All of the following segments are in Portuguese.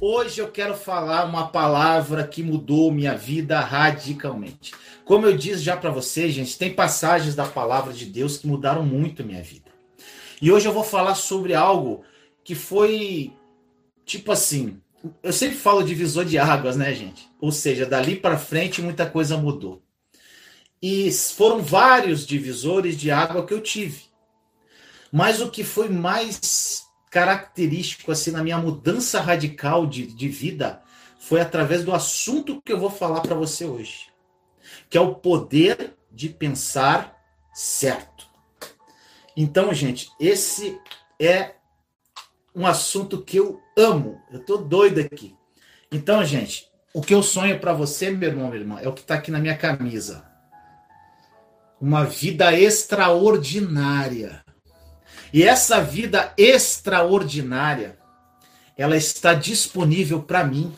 Hoje eu quero falar uma palavra que mudou minha vida radicalmente. Como eu disse já para vocês, gente, tem passagens da palavra de Deus que mudaram muito minha vida. E hoje eu vou falar sobre algo que foi tipo assim, eu sempre falo divisor de águas, né, gente? Ou seja, dali para frente muita coisa mudou. E foram vários divisores de água que eu tive. Mas o que foi mais característico assim na minha mudança radical de, de vida foi através do assunto que eu vou falar para você hoje, que é o poder de pensar certo. Então, gente, esse é um assunto que eu amo. Eu tô doido aqui. Então, gente, o que eu sonho para você, meu irmão, minha irmã, é o que está aqui na minha camisa. Uma vida extraordinária. E essa vida extraordinária, ela está disponível para mim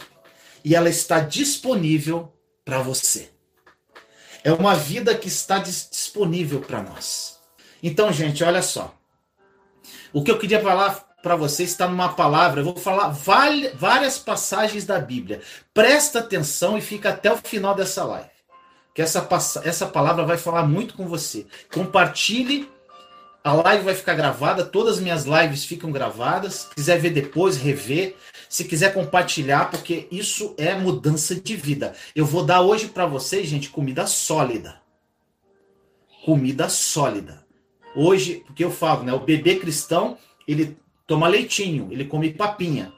e ela está disponível para você. É uma vida que está disponível para nós. Então, gente, olha só. O que eu queria falar para você está numa palavra. Eu vou falar várias passagens da Bíblia. Presta atenção e fica até o final dessa live. Que essa, essa palavra vai falar muito com você. Compartilhe a live vai ficar gravada, todas as minhas lives ficam gravadas. Se quiser ver depois, rever. Se quiser compartilhar, porque isso é mudança de vida. Eu vou dar hoje para vocês, gente, comida sólida. Comida sólida. Hoje, porque eu falo, né? O bebê cristão, ele toma leitinho, ele come papinha.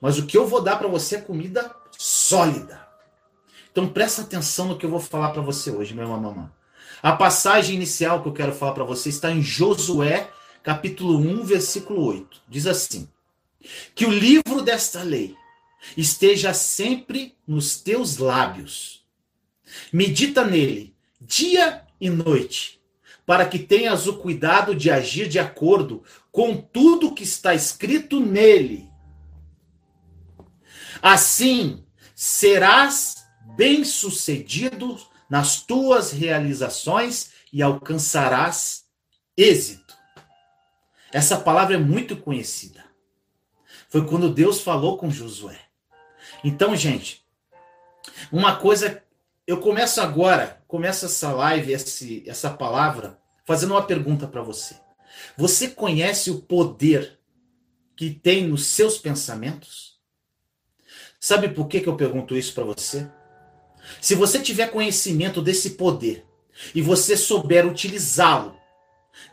Mas o que eu vou dar para você é comida sólida. Então presta atenção no que eu vou falar para você hoje, meu mamãe. A passagem inicial que eu quero falar para você está em Josué, capítulo 1, versículo 8. Diz assim: Que o livro desta lei esteja sempre nos teus lábios. Medita nele dia e noite, para que tenhas o cuidado de agir de acordo com tudo que está escrito nele. Assim serás bem-sucedido nas tuas realizações e alcançarás êxito. Essa palavra é muito conhecida. Foi quando Deus falou com Josué. Então, gente, uma coisa, eu começo agora, começo essa live, esse, essa palavra, fazendo uma pergunta para você. Você conhece o poder que tem nos seus pensamentos? Sabe por que, que eu pergunto isso para você? Se você tiver conhecimento desse poder e você souber utilizá-lo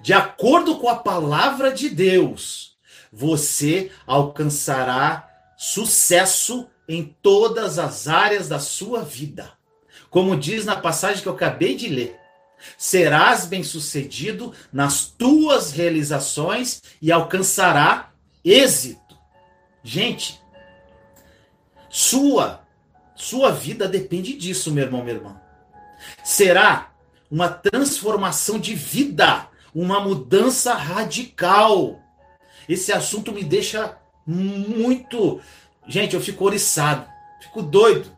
de acordo com a palavra de Deus, você alcançará sucesso em todas as áreas da sua vida. Como diz na passagem que eu acabei de ler, serás bem-sucedido nas tuas realizações e alcançará êxito. Gente, sua sua vida depende disso, meu irmão, minha irmã. Será uma transformação de vida, uma mudança radical. Esse assunto me deixa muito. Gente, eu fico oriçado, fico doido.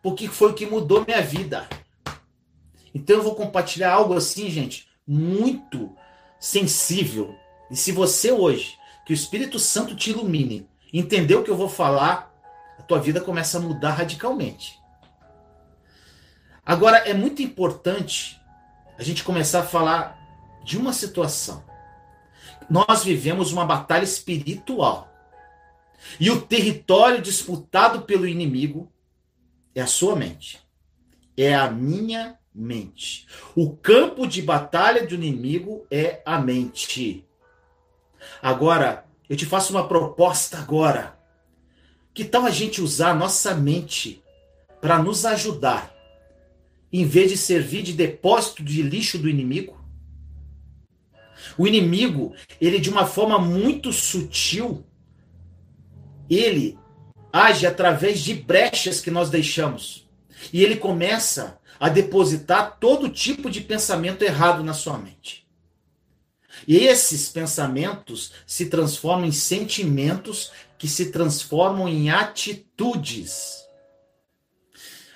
Porque foi o que mudou minha vida. Então eu vou compartilhar algo assim, gente, muito sensível. E se você hoje, que o Espírito Santo te ilumine, entendeu o que eu vou falar, tua vida começa a mudar radicalmente. Agora, é muito importante a gente começar a falar de uma situação. Nós vivemos uma batalha espiritual. E o território disputado pelo inimigo é a sua mente. É a minha mente. O campo de batalha do inimigo é a mente. Agora, eu te faço uma proposta agora. Que tal a gente usar a nossa mente para nos ajudar, em vez de servir de depósito de lixo do inimigo? O inimigo, ele de uma forma muito sutil, ele age através de brechas que nós deixamos. E ele começa a depositar todo tipo de pensamento errado na sua mente. E esses pensamentos se transformam em sentimentos que se transformam em atitudes.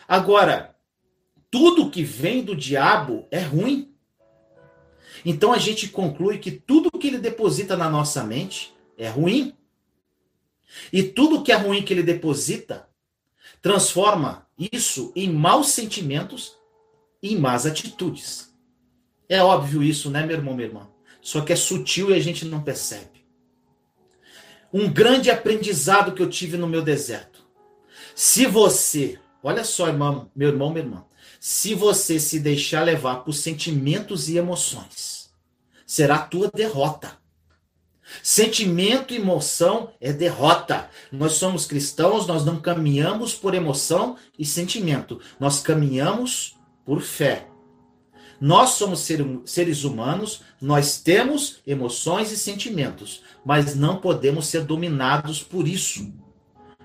Agora, tudo que vem do diabo é ruim. Então a gente conclui que tudo que ele deposita na nossa mente é ruim. E tudo que é ruim que ele deposita transforma isso em maus sentimentos e em más atitudes. É óbvio isso, né, meu irmão, minha irmã? Só que é sutil e a gente não percebe. Um grande aprendizado que eu tive no meu deserto. Se você, olha só, irmão, meu irmão, minha irmã, se você se deixar levar por sentimentos e emoções, será a tua derrota. Sentimento e emoção é derrota. Nós somos cristãos, nós não caminhamos por emoção e sentimento. Nós caminhamos por fé. Nós somos seres humanos, nós temos emoções e sentimentos, mas não podemos ser dominados por isso.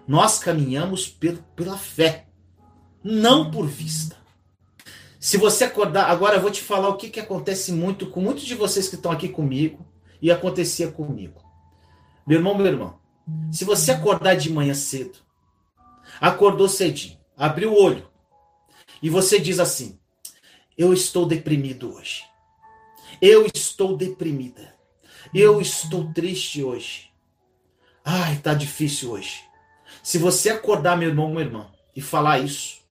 Nós caminhamos pela fé, não por vista. Se você acordar, agora eu vou te falar o que, que acontece muito com muitos de vocês que estão aqui comigo e acontecia comigo. Meu irmão, meu irmão, se você acordar de manhã cedo, acordou cedinho, abriu o olho e você diz assim: Eu estou deprimido hoje. Eu estou deprimida. Eu estou triste hoje. Ai, tá difícil hoje. Se você acordar, meu irmão, meu irmão, e falar isso,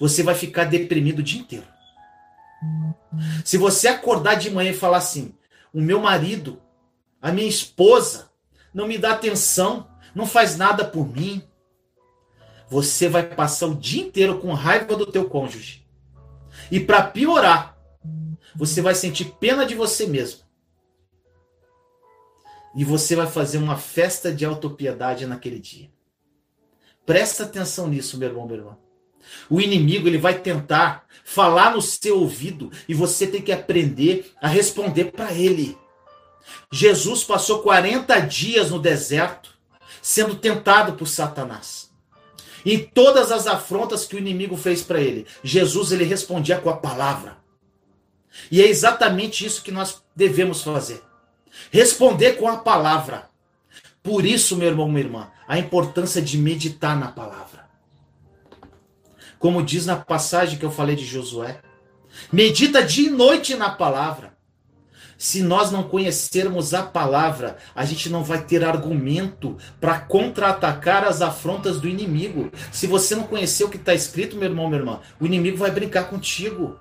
você vai ficar deprimido o dia inteiro. Se você acordar de manhã e falar assim: o meu marido, a minha esposa, não me dá atenção, não faz nada por mim. Você vai passar o dia inteiro com raiva do teu cônjuge. E para piorar, você vai sentir pena de você mesmo. E você vai fazer uma festa de autopiedade naquele dia. Presta atenção nisso, meu irmão, meu irmão. O inimigo ele vai tentar falar no seu ouvido e você tem que aprender a responder para ele. Jesus passou 40 dias no deserto sendo tentado por Satanás. E todas as afrontas que o inimigo fez para ele, Jesus ele respondia com a palavra. E é exatamente isso que nós devemos fazer. Responder com a palavra. Por isso, meu irmão, minha irmã, a importância de meditar na palavra. Como diz na passagem que eu falei de Josué. Medita dia e noite na palavra. Se nós não conhecermos a palavra, a gente não vai ter argumento para contra-atacar as afrontas do inimigo. Se você não conhecer o que está escrito, meu irmão, minha irmã, o inimigo vai brincar contigo.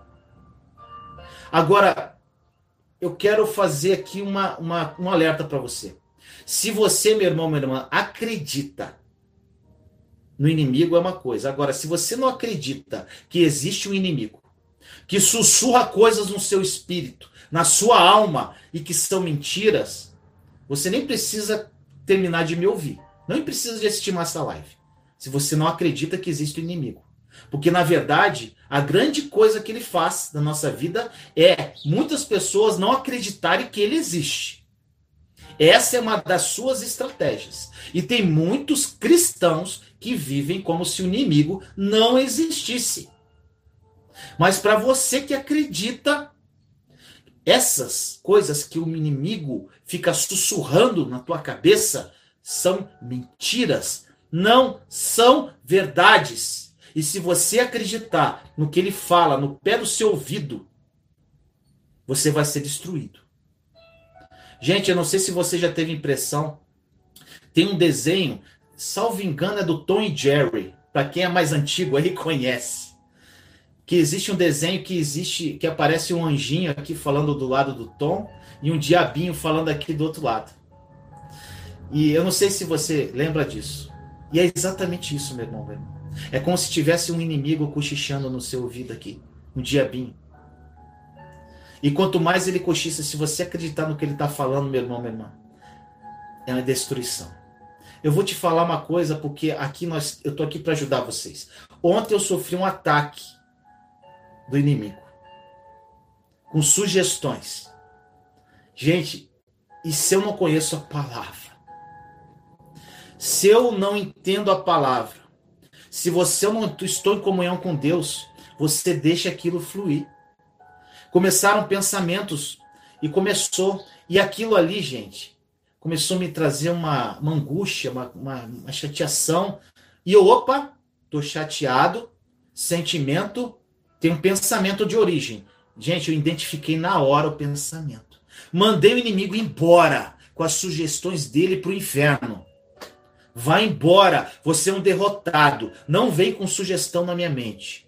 Agora, eu quero fazer aqui uma, uma um alerta para você. Se você, meu irmão, minha irmã, acredita no inimigo é uma coisa. Agora, se você não acredita que existe um inimigo, que sussurra coisas no seu espírito, na sua alma e que são mentiras, você nem precisa terminar de me ouvir. Não precisa de assistir mais essa live. Se você não acredita que existe um inimigo. Porque, na verdade, a grande coisa que ele faz na nossa vida é muitas pessoas não acreditarem que ele existe. Essa é uma das suas estratégias. E tem muitos cristãos que vivem como se o inimigo não existisse. Mas para você que acredita, essas coisas que o inimigo fica sussurrando na tua cabeça são mentiras, não são verdades. E se você acreditar no que ele fala no pé do seu ouvido, você vai ser destruído. Gente, eu não sei se você já teve impressão. Tem um desenho salvo engano, é do Tom e Jerry. Para quem é mais antigo aí conhece. Que existe um desenho que existe, que aparece um anjinho aqui falando do lado do Tom e um diabinho falando aqui do outro lado. E eu não sei se você lembra disso. E é exatamente isso, meu irmão. Meu irmão. É como se tivesse um inimigo cochichando no seu ouvido aqui, um diabinho. E quanto mais ele cochicha, se você acreditar no que ele está falando, meu irmão, minha irmã, é uma destruição. Eu vou te falar uma coisa porque aqui nós, eu tô aqui para ajudar vocês. Ontem eu sofri um ataque do inimigo com sugestões. Gente, e se eu não conheço a palavra? Se eu não entendo a palavra, se você não estou em comunhão com Deus, você deixa aquilo fluir. Começaram pensamentos e começou e aquilo ali, gente, começou a me trazer uma, uma angústia, uma, uma, uma chateação. E eu, opa, tô chateado, sentimento, tem um pensamento de origem. Gente, eu identifiquei na hora o pensamento. Mandei o inimigo embora com as sugestões dele para o inferno. Vai embora. Você é um derrotado. Não vem com sugestão na minha mente.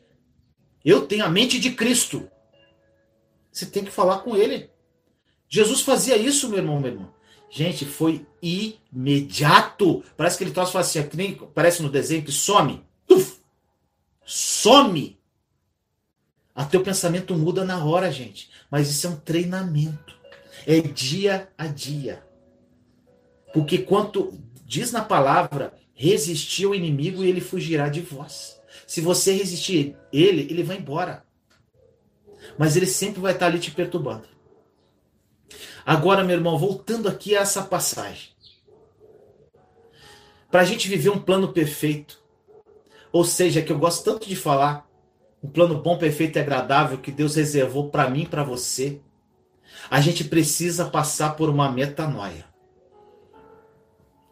Eu tenho a mente de Cristo. Você tem que falar com ele. Jesus fazia isso, meu irmão, meu irmão. Gente, foi imediato. Parece que ele trouxe assim, é parece no desenho que some. Uf, some. A teu pensamento muda na hora, gente. Mas isso é um treinamento. É dia a dia. Porque quanto diz na palavra, resistir ao inimigo e ele fugirá de vós. Se você resistir ele, ele vai embora. Mas ele sempre vai estar ali te perturbando. Agora, meu irmão, voltando aqui a essa passagem. Para a gente viver um plano perfeito, ou seja, que eu gosto tanto de falar, um plano bom, perfeito e agradável que Deus reservou para mim e para você, a gente precisa passar por uma metanoia.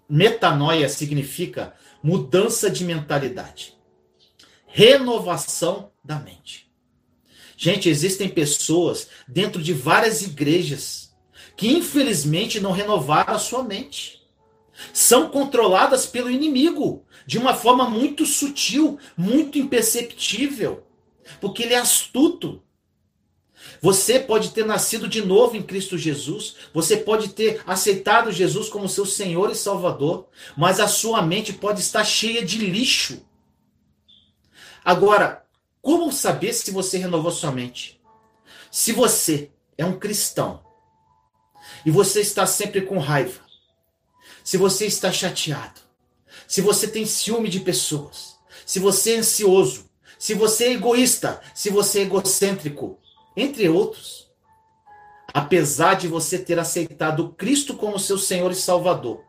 Metanoia significa mudança de mentalidade, renovação da mente. Gente, existem pessoas dentro de várias igrejas que infelizmente não renovaram a sua mente. São controladas pelo inimigo de uma forma muito sutil, muito imperceptível, porque ele é astuto. Você pode ter nascido de novo em Cristo Jesus, você pode ter aceitado Jesus como seu Senhor e Salvador, mas a sua mente pode estar cheia de lixo. Agora, como saber se você renovou sua mente? Se você é um cristão e você está sempre com raiva, se você está chateado, se você tem ciúme de pessoas, se você é ansioso, se você é egoísta, se você é egocêntrico, entre outros, apesar de você ter aceitado Cristo como seu Senhor e Salvador,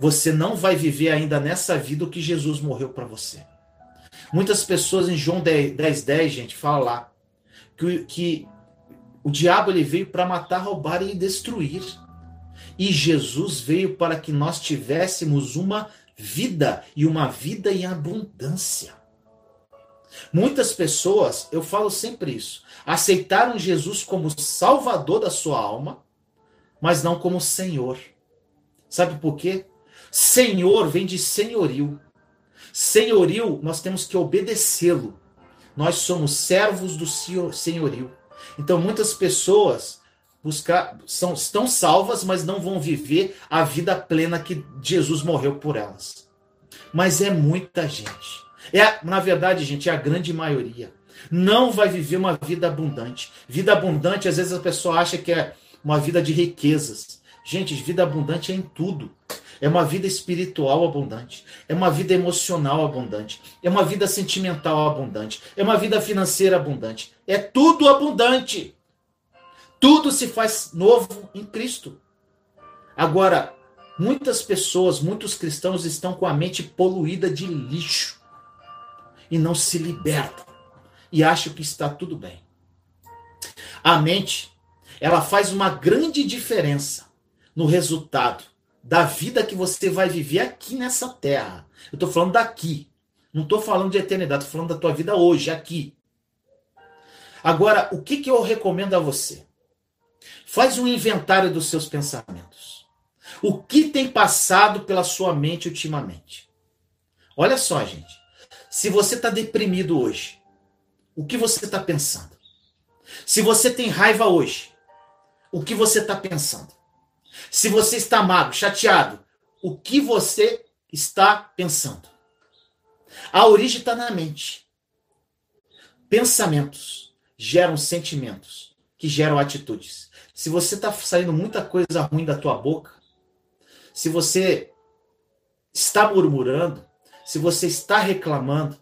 você não vai viver ainda nessa vida o que Jesus morreu para você. Muitas pessoas em João 10, 10, 10 gente, fala lá que, que o diabo ele veio para matar, roubar e destruir. E Jesus veio para que nós tivéssemos uma vida e uma vida em abundância. Muitas pessoas, eu falo sempre isso, aceitaram Jesus como Salvador da sua alma, mas não como Senhor. Sabe por quê? Senhor vem de senhorio. Senhorio, nós temos que obedecê-lo. Nós somos servos do senhorio. Então, muitas pessoas buscar, são, estão salvas, mas não vão viver a vida plena que Jesus morreu por elas. Mas é muita gente. É, na verdade, gente, é a grande maioria. Não vai viver uma vida abundante. Vida abundante, às vezes a pessoa acha que é uma vida de riquezas. Gente, vida abundante é em tudo. É uma vida espiritual abundante. É uma vida emocional abundante. É uma vida sentimental abundante. É uma vida financeira abundante. É tudo abundante. Tudo se faz novo em Cristo. Agora, muitas pessoas, muitos cristãos estão com a mente poluída de lixo e não se libertam e acham que está tudo bem. A mente, ela faz uma grande diferença no resultado da vida que você vai viver aqui nessa terra. Eu estou falando daqui. Não estou falando de eternidade, estou falando da tua vida hoje, aqui. Agora, o que, que eu recomendo a você? Faz um inventário dos seus pensamentos. O que tem passado pela sua mente ultimamente? Olha só, gente. Se você está deprimido hoje, o que você está pensando? Se você tem raiva hoje, o que você está pensando? Se você está mago, chateado, o que você está pensando? A origem está na mente. Pensamentos geram sentimentos, que geram atitudes. Se você está saindo muita coisa ruim da tua boca, se você está murmurando, se você está reclamando,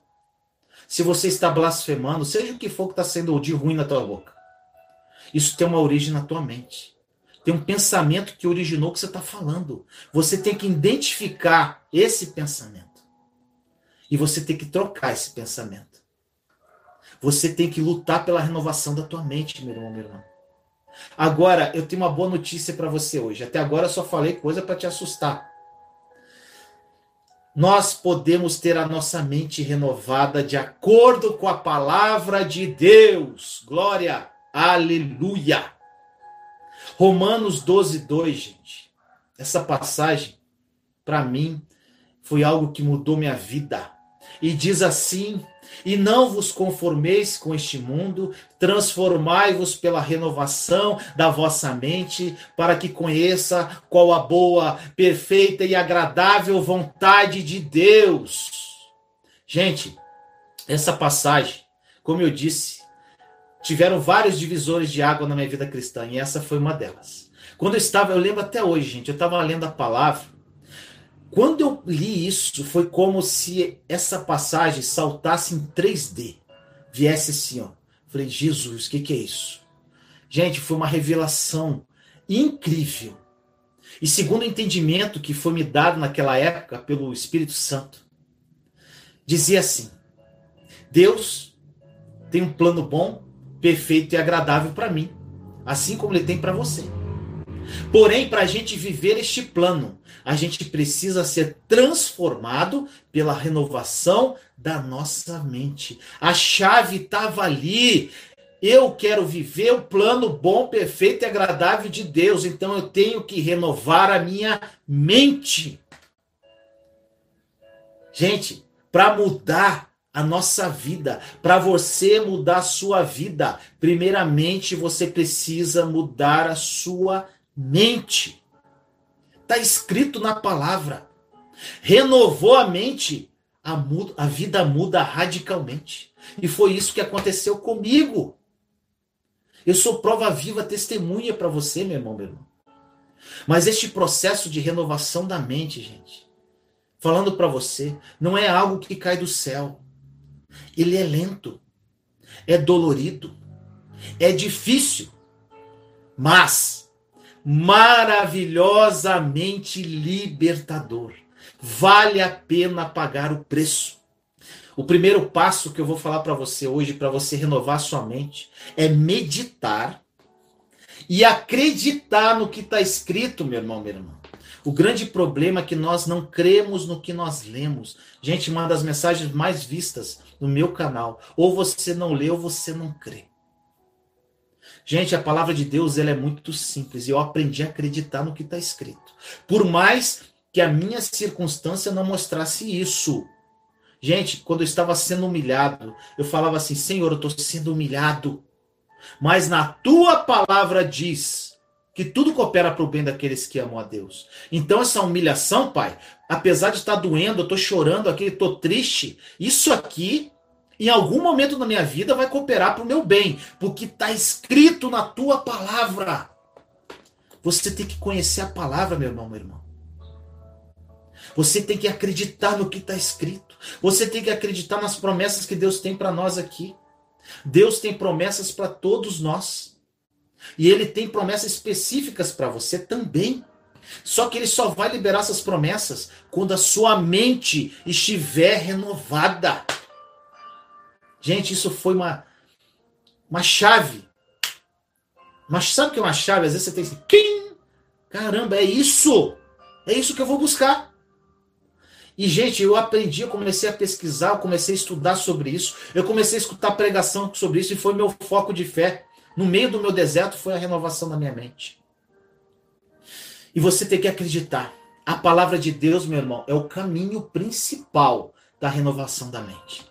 se você está blasfemando, seja o que for que está sendo de ruim na tua boca, isso tem uma origem na tua mente. Tem um pensamento que originou o que você está falando. Você tem que identificar esse pensamento. E você tem que trocar esse pensamento. Você tem que lutar pela renovação da tua mente, meu irmão, meu irmão. Agora, eu tenho uma boa notícia para você hoje. Até agora eu só falei coisa para te assustar. Nós podemos ter a nossa mente renovada de acordo com a palavra de Deus. Glória, aleluia. Romanos 12, 2, gente. Essa passagem para mim, foi algo que mudou minha vida. E diz assim: E não vos conformeis com este mundo, transformai-vos pela renovação da vossa mente, para que conheça qual a boa, perfeita e agradável vontade de Deus. Gente, essa passagem, como eu disse, tiveram vários divisores de água na minha vida cristã, e essa foi uma delas. Quando eu estava, eu lembro até hoje, gente, eu estava lendo a palavra, quando eu li isso, foi como se essa passagem saltasse em 3D. Viesse assim, ó. Falei, Jesus, o que, que é isso? Gente, foi uma revelação incrível. E segundo o entendimento que foi me dado naquela época pelo Espírito Santo, dizia assim: Deus tem um plano bom, perfeito e agradável para mim, assim como ele tem para você. Porém, para a gente viver este plano, a gente precisa ser transformado pela renovação da nossa mente. A chave estava ali. Eu quero viver o plano bom, perfeito e agradável de Deus, então eu tenho que renovar a minha mente. Gente, para mudar a nossa vida, para você mudar a sua vida, primeiramente você precisa mudar a sua mente. Está escrito na palavra. Renovou a mente, a, muda, a vida muda radicalmente. E foi isso que aconteceu comigo. Eu sou prova viva, testemunha para você, meu irmão, meu irmão. Mas este processo de renovação da mente, gente, falando para você, não é algo que cai do céu. Ele é lento, é dolorido, é difícil, mas maravilhosamente libertador. Vale a pena pagar o preço. O primeiro passo que eu vou falar para você hoje, para você renovar sua mente, é meditar e acreditar no que está escrito, meu irmão, meu irmão. O grande problema é que nós não cremos no que nós lemos. Gente, uma das mensagens mais vistas no meu canal. Ou você não lê ou você não crê. Gente, a palavra de Deus ela é muito simples e eu aprendi a acreditar no que está escrito. Por mais que a minha circunstância não mostrasse isso. Gente, quando eu estava sendo humilhado, eu falava assim: Senhor, eu estou sendo humilhado. Mas na tua palavra diz que tudo coopera para o bem daqueles que amam a Deus. Então, essa humilhação, Pai, apesar de estar doendo, eu estou chorando aqui, estou triste, isso aqui em algum momento da minha vida vai cooperar para o meu bem, porque está escrito na tua palavra. Você tem que conhecer a palavra, meu irmão, meu irmão. Você tem que acreditar no que está escrito. Você tem que acreditar nas promessas que Deus tem para nós aqui. Deus tem promessas para todos nós. E Ele tem promessas específicas para você também. Só que Ele só vai liberar essas promessas quando a sua mente estiver renovada. Gente, isso foi uma, uma chave. Mas sabe o que é uma chave? Às vezes você tem assim, caramba, é isso! É isso que eu vou buscar. E, gente, eu aprendi, eu comecei a pesquisar, eu comecei a estudar sobre isso, eu comecei a escutar pregação sobre isso, e foi meu foco de fé. No meio do meu deserto foi a renovação da minha mente. E você tem que acreditar. A palavra de Deus, meu irmão, é o caminho principal da renovação da mente.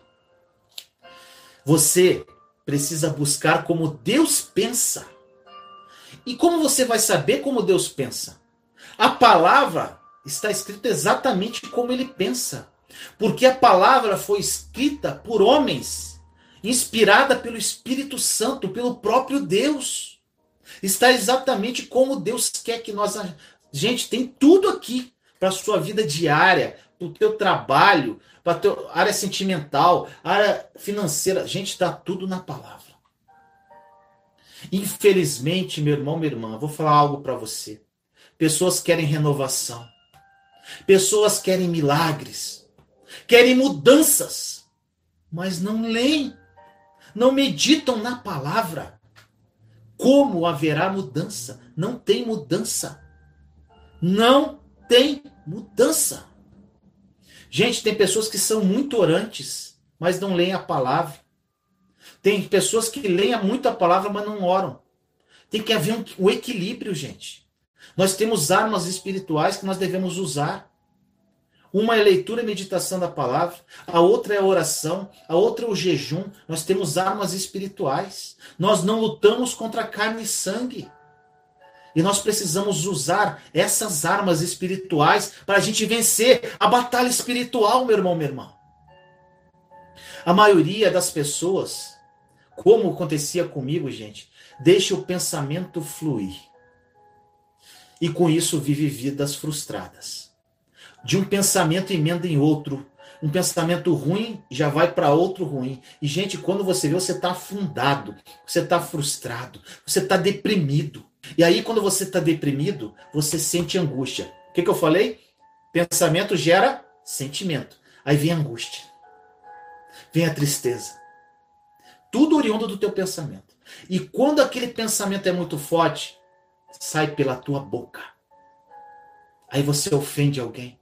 Você precisa buscar como Deus pensa. E como você vai saber como Deus pensa? A palavra está escrita exatamente como ele pensa. Porque a palavra foi escrita por homens, inspirada pelo Espírito Santo, pelo próprio Deus. Está exatamente como Deus quer que nós. Gente, tem tudo aqui para a sua vida diária, para o teu trabalho, área sentimental, área financeira. Gente, está tudo na palavra. Infelizmente, meu irmão, minha irmã, vou falar algo para você. Pessoas querem renovação. Pessoas querem milagres. Querem mudanças. Mas não leem. Não meditam na palavra. Como haverá mudança? Não tem mudança. Não tem mudança. Gente, tem pessoas que são muito orantes, mas não leem a palavra. Tem pessoas que leem muito a palavra, mas não oram. Tem que haver um, um equilíbrio, gente. Nós temos armas espirituais que nós devemos usar. Uma é leitura e meditação da palavra, a outra é a oração, a outra é o jejum. Nós temos armas espirituais. Nós não lutamos contra carne e sangue. E nós precisamos usar essas armas espirituais para a gente vencer a batalha espiritual, meu irmão, minha irmã. A maioria das pessoas, como acontecia comigo, gente, deixa o pensamento fluir. E com isso vive vidas frustradas. De um pensamento emenda em outro. Um pensamento ruim já vai para outro ruim. E, gente, quando você vê, você está afundado, você está frustrado, você está deprimido. E aí, quando você está deprimido, você sente angústia. O que, que eu falei? Pensamento gera sentimento. Aí vem a angústia. Vem a tristeza. Tudo oriundo do teu pensamento. E quando aquele pensamento é muito forte, sai pela tua boca. Aí você ofende alguém.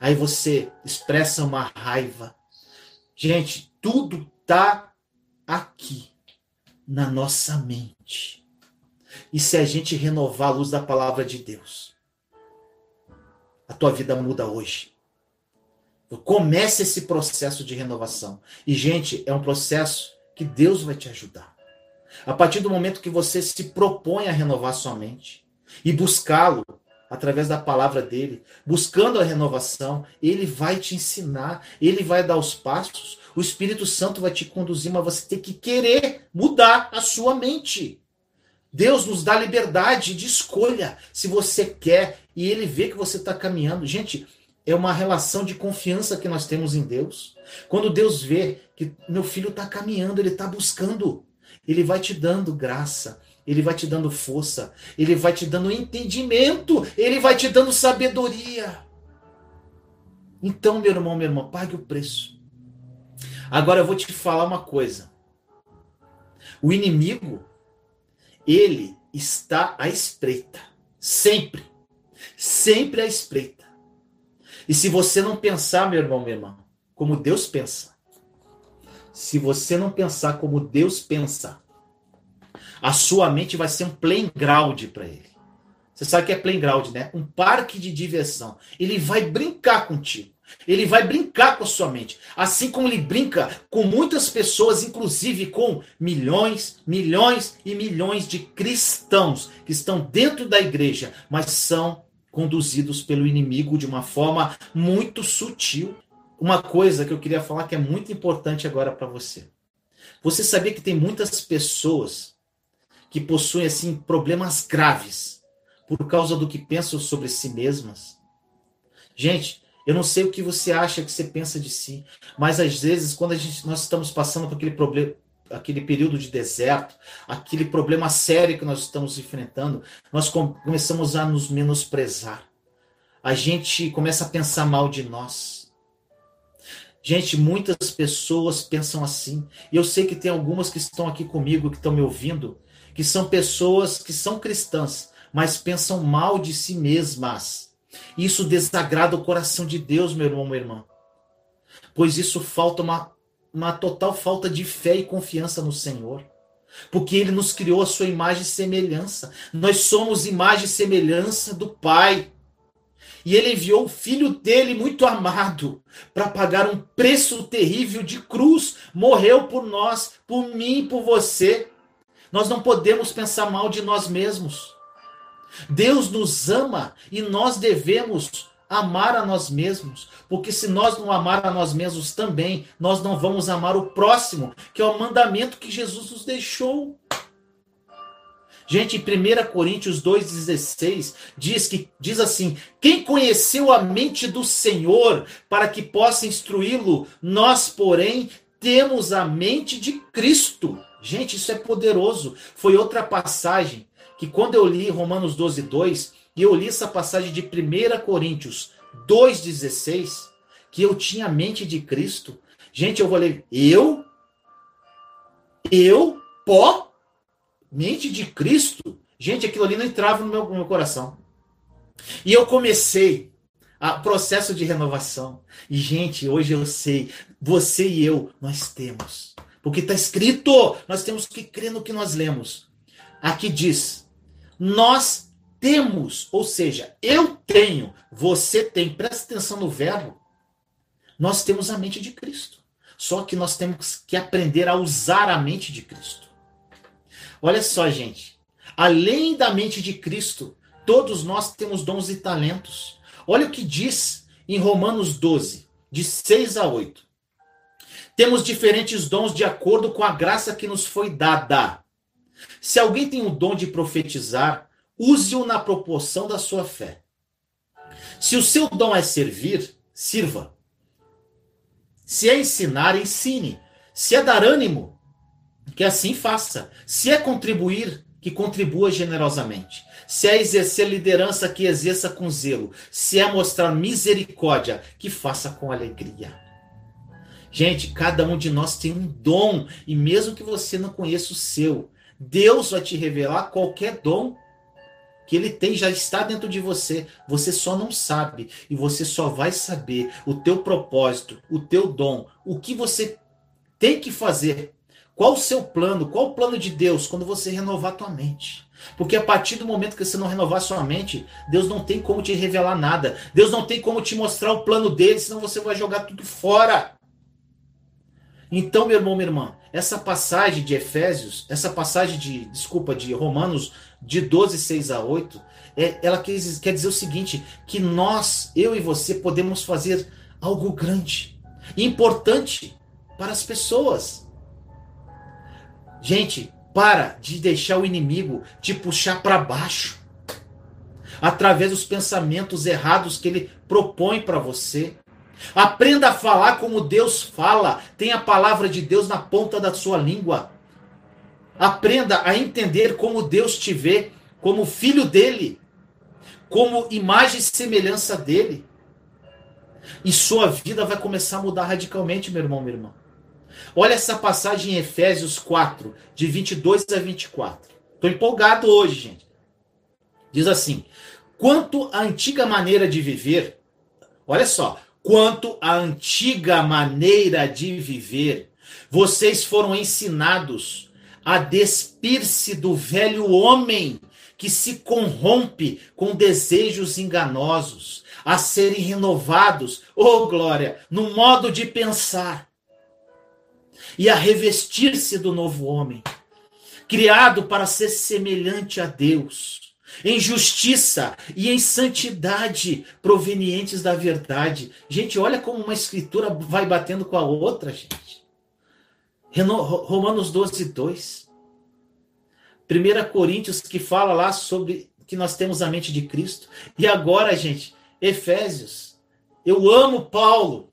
Aí você expressa uma raiva. Gente, tudo tá aqui na nossa mente. E se a gente renovar a luz da palavra de Deus, a tua vida muda hoje. Comece esse processo de renovação. E, gente, é um processo que Deus vai te ajudar. A partir do momento que você se propõe a renovar sua mente e buscá-lo através da palavra dele, buscando a renovação, ele vai te ensinar, ele vai dar os passos, o Espírito Santo vai te conduzir, mas você tem que querer mudar a sua mente. Deus nos dá liberdade de escolha se você quer e ele vê que você está caminhando. Gente, é uma relação de confiança que nós temos em Deus. Quando Deus vê que meu filho está caminhando, ele está buscando, ele vai te dando graça, ele vai te dando força, ele vai te dando entendimento, ele vai te dando sabedoria. Então, meu irmão, minha irmã, pague o preço. Agora eu vou te falar uma coisa. O inimigo, ele está à espreita. Sempre. Sempre à espreita. E se você não pensar, meu irmão, minha irmã, como Deus pensa, se você não pensar como Deus pensa, a sua mente vai ser um playground para ele. Você sabe o que é playground, né? Um parque de diversão. Ele vai brincar contigo. Ele vai brincar com a sua mente. Assim como ele brinca com muitas pessoas, inclusive com milhões, milhões e milhões de cristãos que estão dentro da igreja, mas são conduzidos pelo inimigo de uma forma muito sutil. Uma coisa que eu queria falar que é muito importante agora para você. Você sabia que tem muitas pessoas que possuem assim problemas graves por causa do que pensam sobre si mesmas? Gente, eu não sei o que você acha que você pensa de si, mas às vezes, quando a gente, nós estamos passando por aquele problema, aquele período de deserto, aquele problema sério que nós estamos enfrentando, nós começamos a nos menosprezar. A gente começa a pensar mal de nós. Gente, muitas pessoas pensam assim. E eu sei que tem algumas que estão aqui comigo, que estão me ouvindo, que são pessoas que são cristãs, mas pensam mal de si mesmas. Isso desagrada o coração de Deus, meu irmão, minha irmã. Pois isso falta uma, uma total falta de fé e confiança no Senhor. Porque ele nos criou a sua imagem e semelhança. Nós somos imagem e semelhança do Pai. E ele enviou o filho dele muito amado para pagar um preço terrível de cruz. Morreu por nós, por mim por você. Nós não podemos pensar mal de nós mesmos. Deus nos ama e nós devemos amar a nós mesmos, porque se nós não amar a nós mesmos também, nós não vamos amar o próximo, que é o mandamento que Jesus nos deixou. Gente, em 1 Coríntios 2,16 diz que diz assim: quem conheceu a mente do Senhor para que possa instruí-lo, nós, porém, temos a mente de Cristo. Gente, isso é poderoso. Foi outra passagem que quando eu li Romanos 12, 2, e eu li essa passagem de 1 Coríntios 2,16, que eu tinha a mente de Cristo. Gente, eu vou ler, eu, eu, pó, mente de Cristo. Gente, aquilo ali não entrava no meu, no meu coração. E eu comecei a processo de renovação. E, gente, hoje eu sei, você e eu, nós temos. Porque está escrito, nós temos que crer no que nós lemos. Aqui diz: nós temos, ou seja, eu tenho, você tem, presta atenção no verbo. Nós temos a mente de Cristo. Só que nós temos que aprender a usar a mente de Cristo. Olha só, gente. Além da mente de Cristo, todos nós temos dons e talentos. Olha o que diz em Romanos 12, de 6 a 8. Temos diferentes dons de acordo com a graça que nos foi dada. Se alguém tem o dom de profetizar, use-o na proporção da sua fé. Se o seu dom é servir, sirva. Se é ensinar, ensine. Se é dar ânimo, que assim faça. Se é contribuir, que contribua generosamente. Se é exercer liderança, que exerça com zelo. Se é mostrar misericórdia, que faça com alegria. Gente, cada um de nós tem um dom, e mesmo que você não conheça o seu, Deus vai te revelar qualquer dom que ele tem já está dentro de você. Você só não sabe e você só vai saber o teu propósito, o teu dom, o que você tem que fazer. Qual o seu plano? Qual o plano de Deus quando você renovar tua mente? Porque a partir do momento que você não renovar sua mente, Deus não tem como te revelar nada. Deus não tem como te mostrar o plano dele, senão você vai jogar tudo fora. Então, meu irmão, minha irmã, essa passagem de Efésios, essa passagem de, desculpa, de Romanos de 12, 6 a 8, é, ela quer, quer dizer o seguinte: que nós, eu e você, podemos fazer algo grande, importante para as pessoas. Gente, para de deixar o inimigo te puxar para baixo através dos pensamentos errados que ele propõe para você. Aprenda a falar como Deus fala. Tenha a palavra de Deus na ponta da sua língua. Aprenda a entender como Deus te vê, como filho dele, como imagem e semelhança dele. E sua vida vai começar a mudar radicalmente, meu irmão, minha irmã. Olha essa passagem em Efésios 4, de 22 a 24. Estou empolgado hoje, gente. Diz assim: quanto à antiga maneira de viver, olha só, quanto à antiga maneira de viver. Vocês foram ensinados a despir-se do velho homem que se corrompe com desejos enganosos, a serem renovados, oh glória, no modo de pensar e a revestir-se do novo homem, criado para ser semelhante a Deus em justiça e em santidade provenientes da verdade. Gente, olha como uma escritura vai batendo com a outra, gente. Romanos 12, 2. 1 Coríntios, que fala lá sobre que nós temos a mente de Cristo. E agora, gente, Efésios. Eu amo Paulo.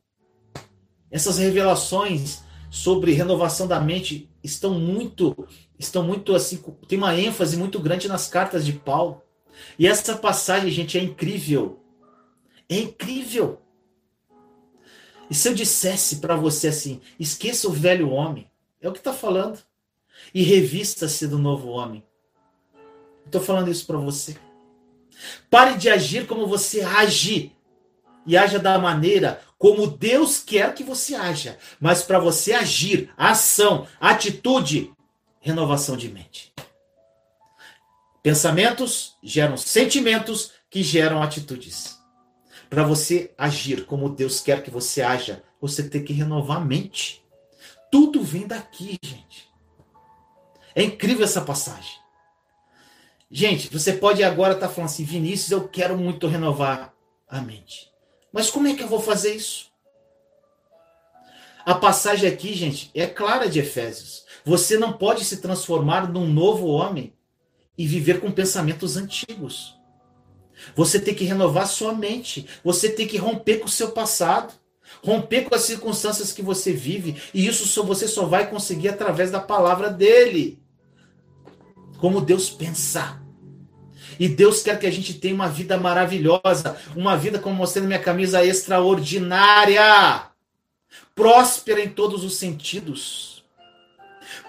Essas revelações sobre renovação da mente estão muito estão muito assim, tem uma ênfase muito grande nas cartas de Paulo. E essa passagem, gente, é incrível. É incrível. E se eu dissesse para você assim, esqueça o velho homem, é o que está falando, e revista-se do novo homem. Estou falando isso para você. Pare de agir como você age e haja da maneira como Deus quer que você haja. Mas para você agir, ação, atitude, renovação de mente. Pensamentos geram sentimentos que geram atitudes. Para você agir como Deus quer que você haja, você tem que renovar a mente. Tudo vem daqui, gente. É incrível essa passagem. Gente, você pode agora estar tá falando assim, Vinícius, eu quero muito renovar a mente. Mas como é que eu vou fazer isso? A passagem aqui, gente, é clara de Efésios. Você não pode se transformar num novo homem e viver com pensamentos antigos. Você tem que renovar sua mente. Você tem que romper com o seu passado. Romper com as circunstâncias que você vive. E isso só, você só vai conseguir através da palavra dele. Como Deus pensa. E Deus quer que a gente tenha uma vida maravilhosa, uma vida, como mostrei na minha camisa, extraordinária, próspera em todos os sentidos.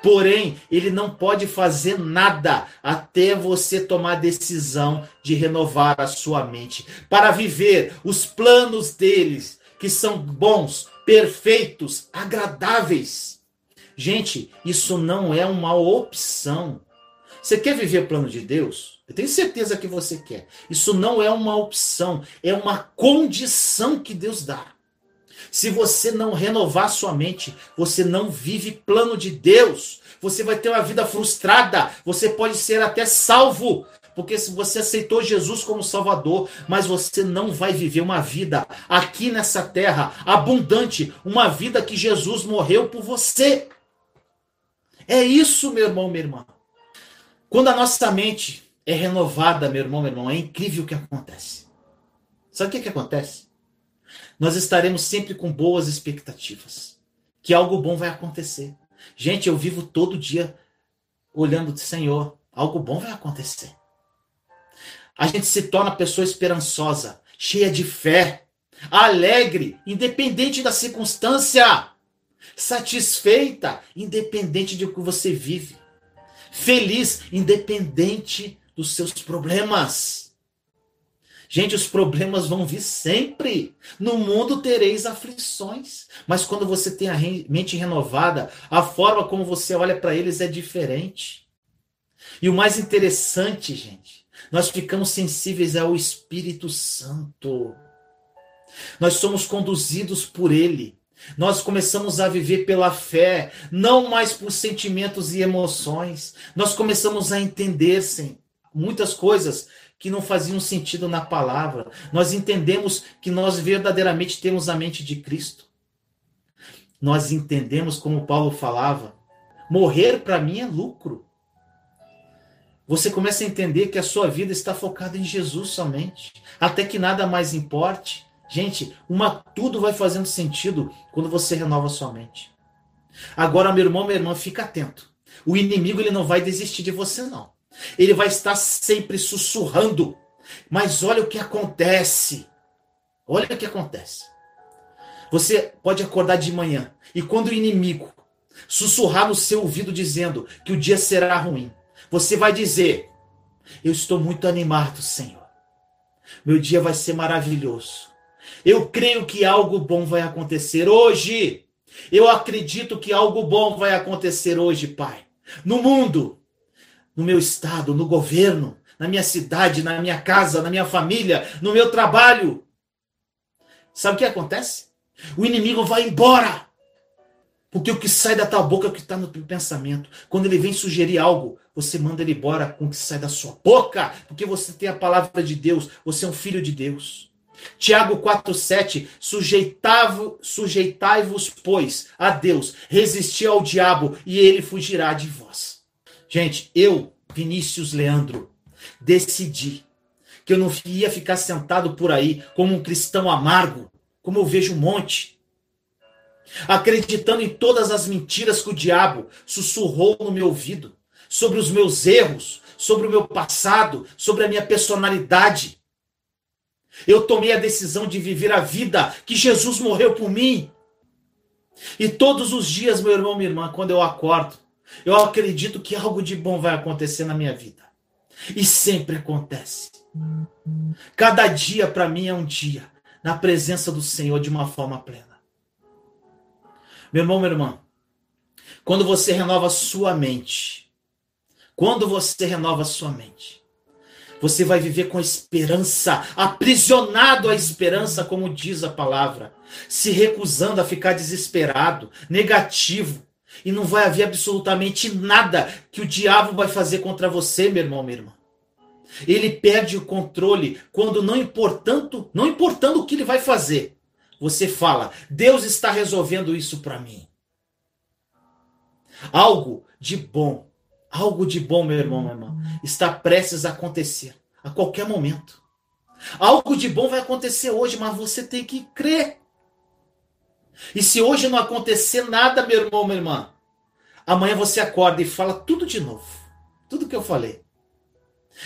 Porém, ele não pode fazer nada até você tomar a decisão de renovar a sua mente para viver os planos deles, que são bons, perfeitos, agradáveis. Gente, isso não é uma opção. Você quer viver o plano de Deus? Eu tenho certeza que você quer. Isso não é uma opção, é uma condição que Deus dá. Se você não renovar sua mente, você não vive plano de Deus. Você vai ter uma vida frustrada. Você pode ser até salvo, porque se você aceitou Jesus como Salvador, mas você não vai viver uma vida aqui nessa terra abundante, uma vida que Jesus morreu por você. É isso, meu irmão, minha irmã. Quando a nossa mente é renovada, meu irmão, meu irmão, é incrível o que acontece. Sabe o que, que acontece? Nós estaremos sempre com boas expectativas, que algo bom vai acontecer. Gente, eu vivo todo dia olhando do Senhor, algo bom vai acontecer. A gente se torna pessoa esperançosa, cheia de fé, alegre, independente da circunstância, satisfeita, independente de o que você vive, feliz, independente dos seus problemas. Gente, os problemas vão vir sempre. No mundo tereis aflições. Mas quando você tem a mente renovada, a forma como você olha para eles é diferente. E o mais interessante, gente, nós ficamos sensíveis ao Espírito Santo. Nós somos conduzidos por Ele. Nós começamos a viver pela fé, não mais por sentimentos e emoções. Nós começamos a entender, sim, muitas coisas que não faziam sentido na palavra. Nós entendemos que nós verdadeiramente temos a mente de Cristo. Nós entendemos, como Paulo falava, morrer para mim é lucro. Você começa a entender que a sua vida está focada em Jesus somente, até que nada mais importe. Gente, uma tudo vai fazendo sentido quando você renova sua mente. Agora, meu irmão, minha irmã, fica atento. O inimigo ele não vai desistir de você não. Ele vai estar sempre sussurrando. Mas olha o que acontece. Olha o que acontece. Você pode acordar de manhã e quando o inimigo sussurrar no seu ouvido dizendo que o dia será ruim, você vai dizer: Eu estou muito animado, Senhor. Meu dia vai ser maravilhoso. Eu creio que algo bom vai acontecer hoje. Eu acredito que algo bom vai acontecer hoje, Pai. No mundo, no meu estado, no governo, na minha cidade, na minha casa, na minha família, no meu trabalho. Sabe o que acontece? O inimigo vai embora. Porque o que sai da tua boca é o que está no teu pensamento. Quando ele vem sugerir algo, você manda ele embora com o que sai da sua boca. Porque você tem a palavra de Deus, você é um filho de Deus. Tiago 4,7: Sujeitai-vos, pois, a Deus, resisti ao diabo, e ele fugirá de vós. Gente, eu, Vinícius Leandro, decidi que eu não ia ficar sentado por aí como um cristão amargo, como eu vejo um monte, acreditando em todas as mentiras que o diabo sussurrou no meu ouvido, sobre os meus erros, sobre o meu passado, sobre a minha personalidade. Eu tomei a decisão de viver a vida que Jesus morreu por mim. E todos os dias, meu irmão, minha irmã, quando eu acordo, eu acredito que algo de bom vai acontecer na minha vida. E sempre acontece. Cada dia para mim é um dia na presença do Senhor de uma forma plena. Meu irmão, minha irmã, quando você renova sua mente, quando você renova sua mente, você vai viver com esperança, aprisionado à esperança, como diz a palavra, se recusando a ficar desesperado, negativo, e não vai haver absolutamente nada que o diabo vai fazer contra você, meu irmão, minha irmã. Ele perde o controle quando não importando, não importando o que ele vai fazer. Você fala: "Deus está resolvendo isso para mim". Algo de bom, algo de bom, meu irmão, minha irmã, está prestes a acontecer a qualquer momento. Algo de bom vai acontecer hoje, mas você tem que crer. E se hoje não acontecer nada, meu irmão, minha irmã, amanhã você acorda e fala tudo de novo. Tudo que eu falei.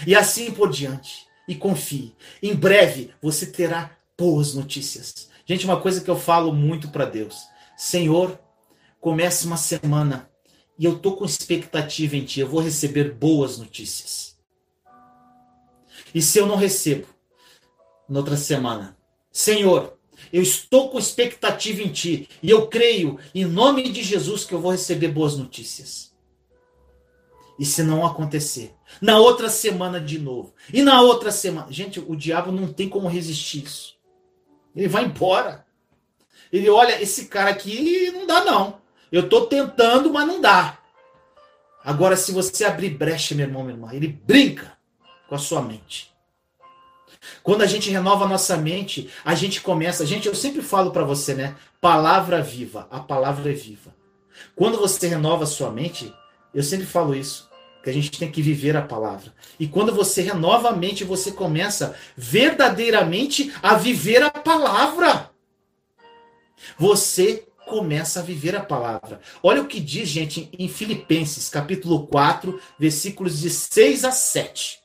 E assim por diante. E confie. Em breve você terá boas notícias. Gente, uma coisa que eu falo muito para Deus. Senhor, começa uma semana e eu tô com expectativa em ti. Eu vou receber boas notícias. E se eu não recebo, noutra semana, Senhor, eu estou com expectativa em ti. E eu creio, em nome de Jesus, que eu vou receber boas notícias. E se não acontecer, na outra semana de novo. E na outra semana. Gente, o diabo não tem como resistir isso. Ele vai embora. Ele olha, esse cara aqui não dá não. Eu tô tentando, mas não dá. Agora, se você abrir brecha, meu irmão, minha irmã, ele brinca com a sua mente. Quando a gente renova a nossa mente, a gente começa. Gente, eu sempre falo para você, né? Palavra viva. A palavra é viva. Quando você renova a sua mente, eu sempre falo isso, que a gente tem que viver a palavra. E quando você renova a mente, você começa verdadeiramente a viver a palavra. Você começa a viver a palavra. Olha o que diz, gente, em Filipenses, capítulo 4, versículos de 6 a 7.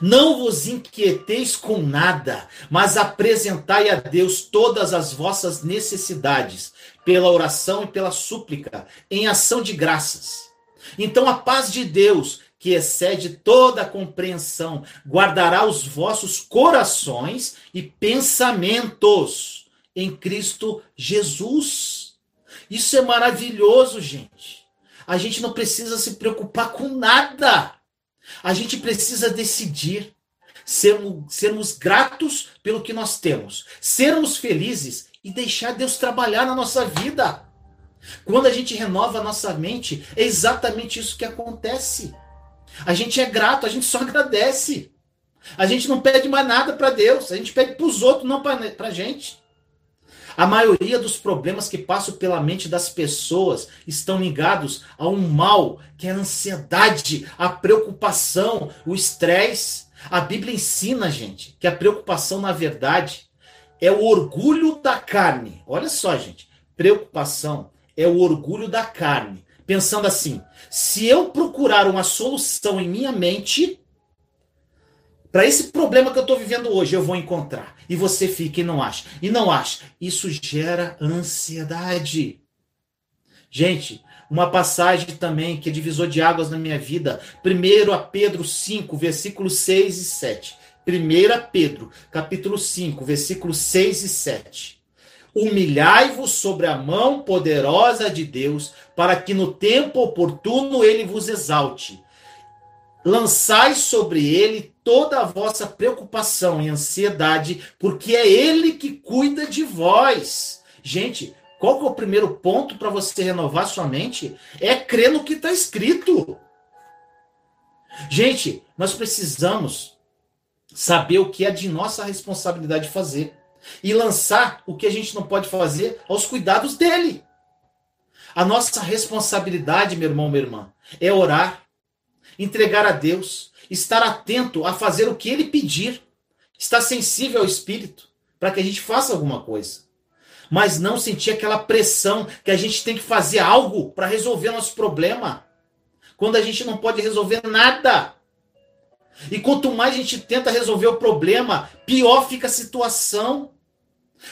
Não vos inquieteis com nada, mas apresentai a Deus todas as vossas necessidades, pela oração e pela súplica, em ação de graças. Então a paz de Deus, que excede toda a compreensão, guardará os vossos corações e pensamentos em Cristo Jesus. Isso é maravilhoso, gente. A gente não precisa se preocupar com nada. A gente precisa decidir sermos, sermos gratos pelo que nós temos, sermos felizes e deixar Deus trabalhar na nossa vida. Quando a gente renova a nossa mente, é exatamente isso que acontece. A gente é grato, a gente só agradece. A gente não pede mais nada para Deus, a gente pede para os outros, não para a gente. A maioria dos problemas que passam pela mente das pessoas estão ligados a um mal, que é a ansiedade, a preocupação, o estresse. A Bíblia ensina, gente, que a preocupação, na verdade, é o orgulho da carne. Olha só, gente. Preocupação é o orgulho da carne. Pensando assim: se eu procurar uma solução em minha mente, para esse problema que eu estou vivendo hoje, eu vou encontrar. E você fica e não acha. E não acha. Isso gera ansiedade. Gente, uma passagem também que é divisor de águas na minha vida. Primeiro a Pedro 5, versículos 6 e 7. 1 Pedro, capítulo 5, versículos 6 e 7. Humilhai-vos sobre a mão poderosa de Deus, para que no tempo oportuno ele vos exalte. Lançai sobre ele toda a vossa preocupação e ansiedade, porque é Ele que cuida de vós. Gente, qual que é o primeiro ponto para você renovar sua mente? É crer no que está escrito. Gente, nós precisamos saber o que é de nossa responsabilidade fazer e lançar o que a gente não pode fazer aos cuidados dele. A nossa responsabilidade, meu irmão, minha irmã, é orar, entregar a Deus, estar atento a fazer o que ele pedir, estar sensível ao Espírito, para que a gente faça alguma coisa. Mas não sentir aquela pressão que a gente tem que fazer algo para resolver nosso problema, quando a gente não pode resolver nada. E quanto mais a gente tenta resolver o problema, pior fica a situação.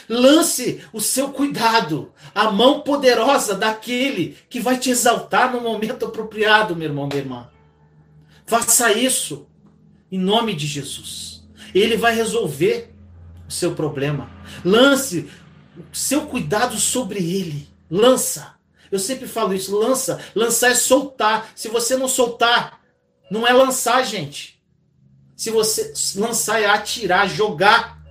Lance o seu cuidado, a mão poderosa daquele que vai te exaltar no momento apropriado, meu irmão, minha irmã. Faça isso em nome de Jesus. Ele vai resolver o seu problema. Lance o seu cuidado sobre ele. Lança. Eu sempre falo isso, lança. Lançar é soltar. Se você não soltar, não é lançar, gente. Se você lançar é atirar, jogar,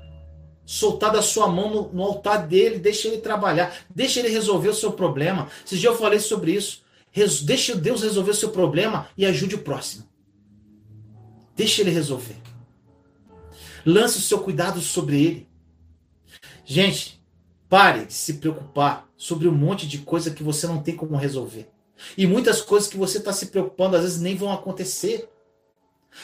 soltar da sua mão no, no altar dele, deixa ele trabalhar, deixa ele resolver o seu problema. Esse dia eu falei sobre isso. Res, deixa Deus resolver o seu problema e ajude o próximo. Deixa ele resolver. Lance o seu cuidado sobre ele. Gente, pare de se preocupar sobre um monte de coisa que você não tem como resolver. E muitas coisas que você está se preocupando às vezes nem vão acontecer.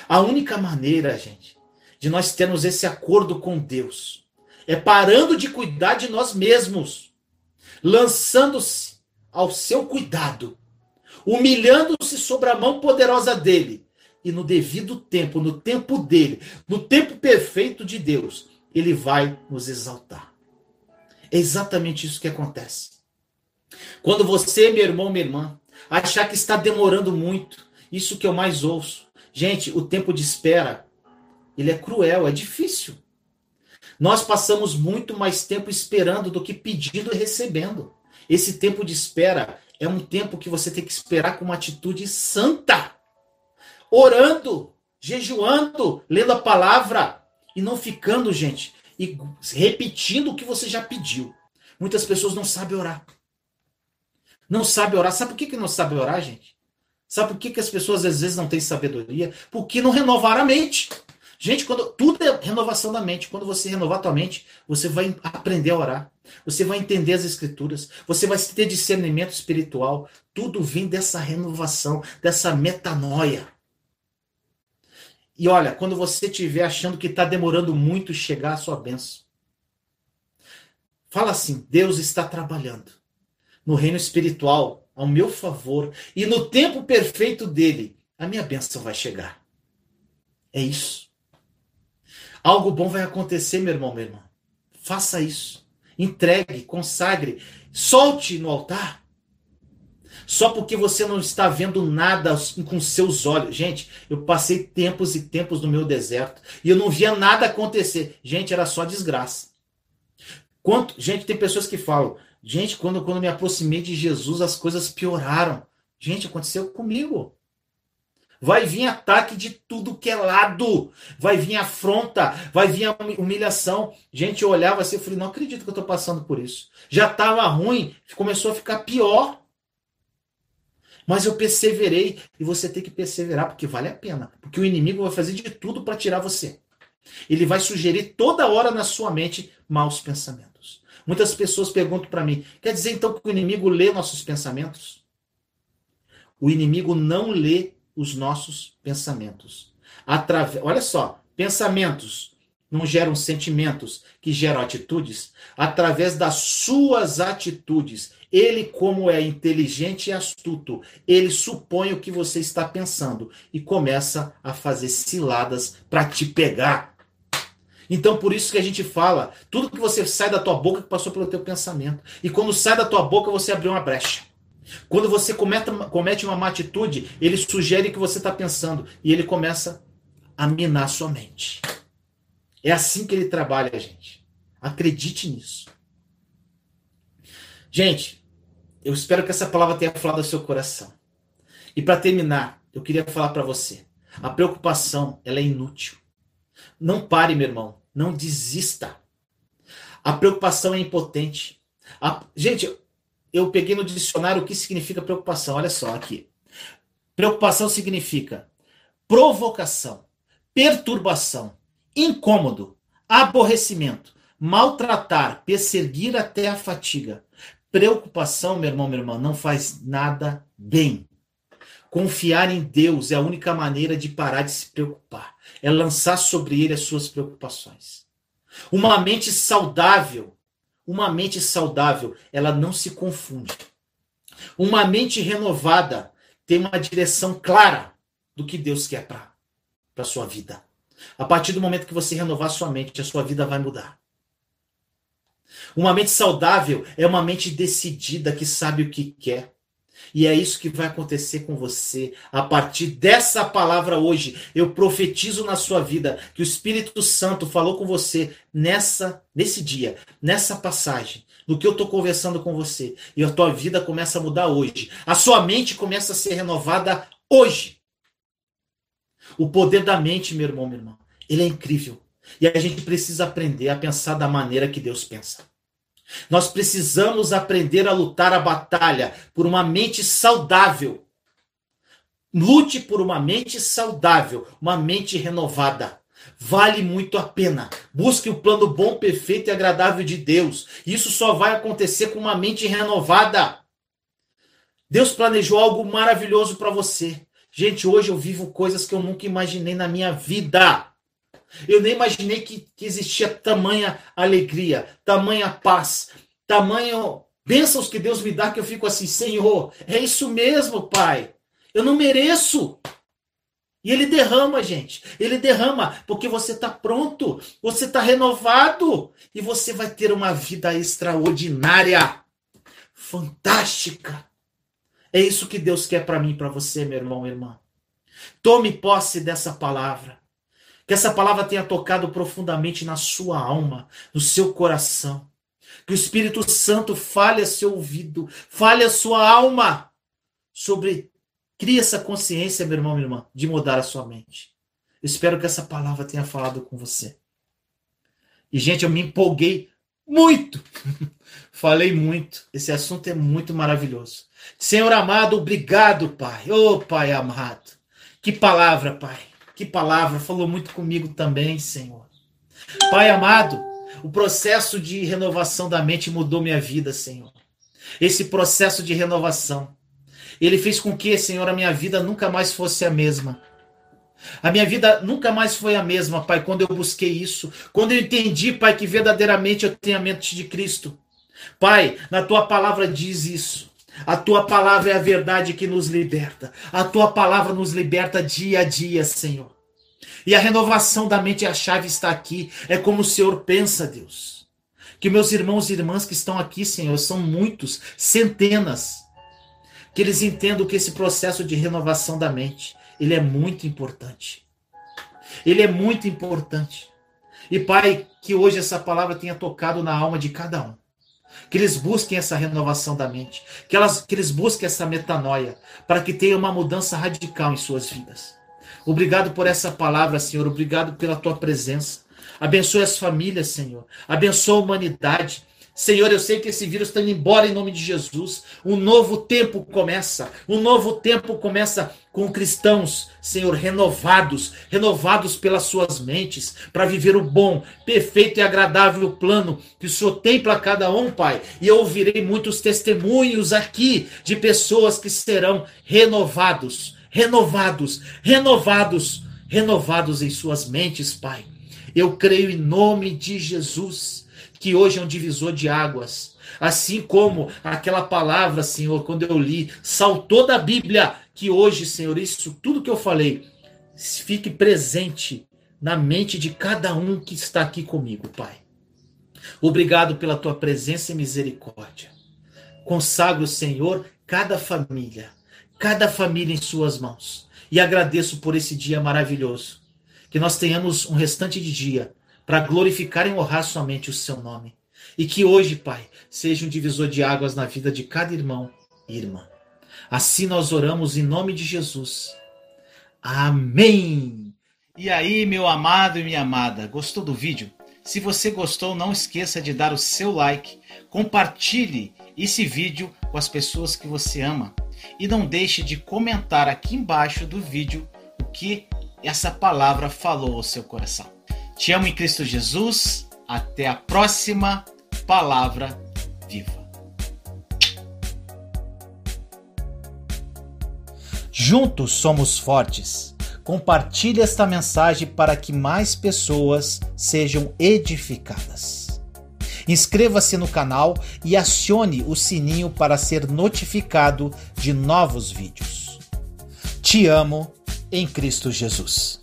A única maneira, gente, de nós termos esse acordo com Deus é parando de cuidar de nós mesmos, lançando-se ao seu cuidado, humilhando-se sobre a mão poderosa dele e no devido tempo, no tempo dele, no tempo perfeito de Deus, ele vai nos exaltar. É exatamente isso que acontece. Quando você, meu irmão, minha irmã, achar que está demorando muito, isso que eu mais ouço. Gente, o tempo de espera, ele é cruel, é difícil. Nós passamos muito mais tempo esperando do que pedindo e recebendo. Esse tempo de espera é um tempo que você tem que esperar com uma atitude santa orando, jejuando, lendo a palavra e não ficando, gente, e repetindo o que você já pediu. Muitas pessoas não sabem orar. Não sabem orar. Sabe por que, que não sabem orar, gente? Sabe por que, que as pessoas às vezes não têm sabedoria? Porque não renovaram a mente. Gente, quando tudo é renovação da mente. Quando você renovar a tua mente, você vai aprender a orar. Você vai entender as escrituras. Você vai ter discernimento espiritual. Tudo vem dessa renovação, dessa metanoia. E olha, quando você estiver achando que está demorando muito chegar a sua bênção, fala assim: Deus está trabalhando no reino espiritual ao meu favor e no tempo perfeito dele, a minha bênção vai chegar. É isso. Algo bom vai acontecer, meu irmão, minha irmã. Faça isso. Entregue, consagre, solte no altar. Só porque você não está vendo nada com seus olhos. Gente, eu passei tempos e tempos no meu deserto e eu não via nada acontecer. Gente, era só desgraça. Quanto, gente, tem pessoas que falam, gente, quando, quando me aproximei de Jesus, as coisas pioraram. Gente, aconteceu comigo. Vai vir ataque de tudo que é lado. Vai vir afronta, vai vir humilhação. Gente, eu olhava assim e falei, não acredito que eu estou passando por isso. Já estava ruim, começou a ficar pior. Mas eu perseverei e você tem que perseverar porque vale a pena. Porque o inimigo vai fazer de tudo para tirar você. Ele vai sugerir toda hora na sua mente maus pensamentos. Muitas pessoas perguntam para mim: quer dizer então que o inimigo lê nossos pensamentos? O inimigo não lê os nossos pensamentos. Atrave... Olha só, pensamentos não geram sentimentos que geram atitudes. Através das suas atitudes, ele, como é inteligente e astuto, ele supõe o que você está pensando e começa a fazer ciladas para te pegar. Então, por isso que a gente fala, tudo que você sai da tua boca que passou pelo teu pensamento. E quando sai da tua boca, você abriu uma brecha. Quando você comete uma má atitude, ele sugere que você está pensando e ele começa a minar sua mente. É assim que ele trabalha, gente. Acredite nisso. Gente, eu espero que essa palavra tenha falado ao seu coração. E para terminar, eu queria falar para você: a preocupação ela é inútil. Não pare, meu irmão. Não desista. A preocupação é impotente. A... Gente, eu peguei no dicionário o que significa preocupação. Olha só aqui. Preocupação significa provocação, perturbação, incômodo, aborrecimento, maltratar, perseguir até a fatiga. Preocupação, meu irmão, minha irmã, não faz nada bem. Confiar em Deus é a única maneira de parar de se preocupar. É lançar sobre ele as suas preocupações. Uma mente saudável uma mente saudável, ela não se confunde. Uma mente renovada tem uma direção clara do que Deus quer para a sua vida. A partir do momento que você renovar sua mente, a sua vida vai mudar. Uma mente saudável é uma mente decidida que sabe o que quer. E é isso que vai acontecer com você a partir dessa palavra hoje. Eu profetizo na sua vida que o Espírito Santo falou com você nessa nesse dia, nessa passagem, no que eu estou conversando com você. E a tua vida começa a mudar hoje. A sua mente começa a ser renovada hoje. O poder da mente, meu irmão, minha irmã, ele é incrível. E a gente precisa aprender a pensar da maneira que Deus pensa. Nós precisamos aprender a lutar a batalha por uma mente saudável. Lute por uma mente saudável, uma mente renovada. Vale muito a pena. Busque o plano bom, perfeito e agradável de Deus. Isso só vai acontecer com uma mente renovada. Deus planejou algo maravilhoso para você. Gente, hoje eu vivo coisas que eu nunca imaginei na minha vida. Eu nem imaginei que, que existia tamanha alegria, tamanha paz, tamanho bênçãos que Deus me dá que eu fico assim, Senhor, é isso mesmo, Pai. Eu não mereço. E ele derrama, gente. Ele derrama porque você está pronto, você está renovado e você vai ter uma vida extraordinária, fantástica. É isso que Deus quer para mim e para você, meu irmão, minha irmã. Tome posse dessa palavra. Que essa palavra tenha tocado profundamente na sua alma, no seu coração. Que o Espírito Santo fale a seu ouvido, fale a sua alma sobre. Crie essa consciência, meu irmão, minha irmã, de mudar a sua mente. Espero que essa palavra tenha falado com você. E, gente, eu me empolguei muito. Falei muito. Esse assunto é muito maravilhoso. Senhor amado, obrigado, Pai. Ô, oh, Pai amado. Que palavra, Pai. Que palavra. Falou muito comigo também, Senhor. Pai amado, o processo de renovação da mente mudou minha vida, Senhor. Esse processo de renovação. Ele fez com que, Senhor, a minha vida nunca mais fosse a mesma. A minha vida nunca mais foi a mesma, Pai, quando eu busquei isso. Quando eu entendi, Pai, que verdadeiramente eu tenho a mente de Cristo. Pai, na tua palavra diz isso. A tua palavra é a verdade que nos liberta. A tua palavra nos liberta dia a dia, Senhor. E a renovação da mente, a chave está aqui. É como o Senhor pensa, Deus. Que meus irmãos e irmãs que estão aqui, Senhor, são muitos, centenas. Que eles entendam que esse processo de renovação da mente, ele é muito importante. Ele é muito importante. E Pai, que hoje essa palavra tenha tocado na alma de cada um. Que eles busquem essa renovação da mente, que, elas, que eles busquem essa metanoia, para que tenha uma mudança radical em suas vidas. Obrigado por essa palavra, Senhor. Obrigado pela tua presença. Abençoe as famílias, Senhor. Abençoe a humanidade. Senhor, eu sei que esse vírus está indo embora em nome de Jesus. Um novo tempo começa. Um novo tempo começa com cristãos, Senhor, renovados, renovados pelas suas mentes, para viver o bom, perfeito e agradável plano que o Senhor tem para cada um, Pai. E eu ouvirei muitos testemunhos aqui de pessoas que serão renovados, renovados, renovados, renovados em suas mentes, Pai. Eu creio em nome de Jesus que hoje é um divisor de águas. Assim como aquela palavra, Senhor, quando eu li, saltou da Bíblia, que hoje, Senhor, isso tudo que eu falei, fique presente na mente de cada um que está aqui comigo, Pai. Obrigado pela tua presença e misericórdia. Consagro, Senhor, cada família, cada família em suas mãos. E agradeço por esse dia maravilhoso. Que nós tenhamos um restante de dia para glorificar e honrar somente o seu nome. E que hoje, Pai, seja um divisor de águas na vida de cada irmão e irmã. Assim nós oramos em nome de Jesus. Amém. E aí, meu amado e minha amada, gostou do vídeo? Se você gostou, não esqueça de dar o seu like, compartilhe esse vídeo com as pessoas que você ama e não deixe de comentar aqui embaixo do vídeo o que essa palavra falou ao seu coração. Te amo em Cristo Jesus. Até a próxima palavra viva. Juntos somos fortes. Compartilhe esta mensagem para que mais pessoas sejam edificadas. Inscreva-se no canal e acione o sininho para ser notificado de novos vídeos. Te amo em Cristo Jesus.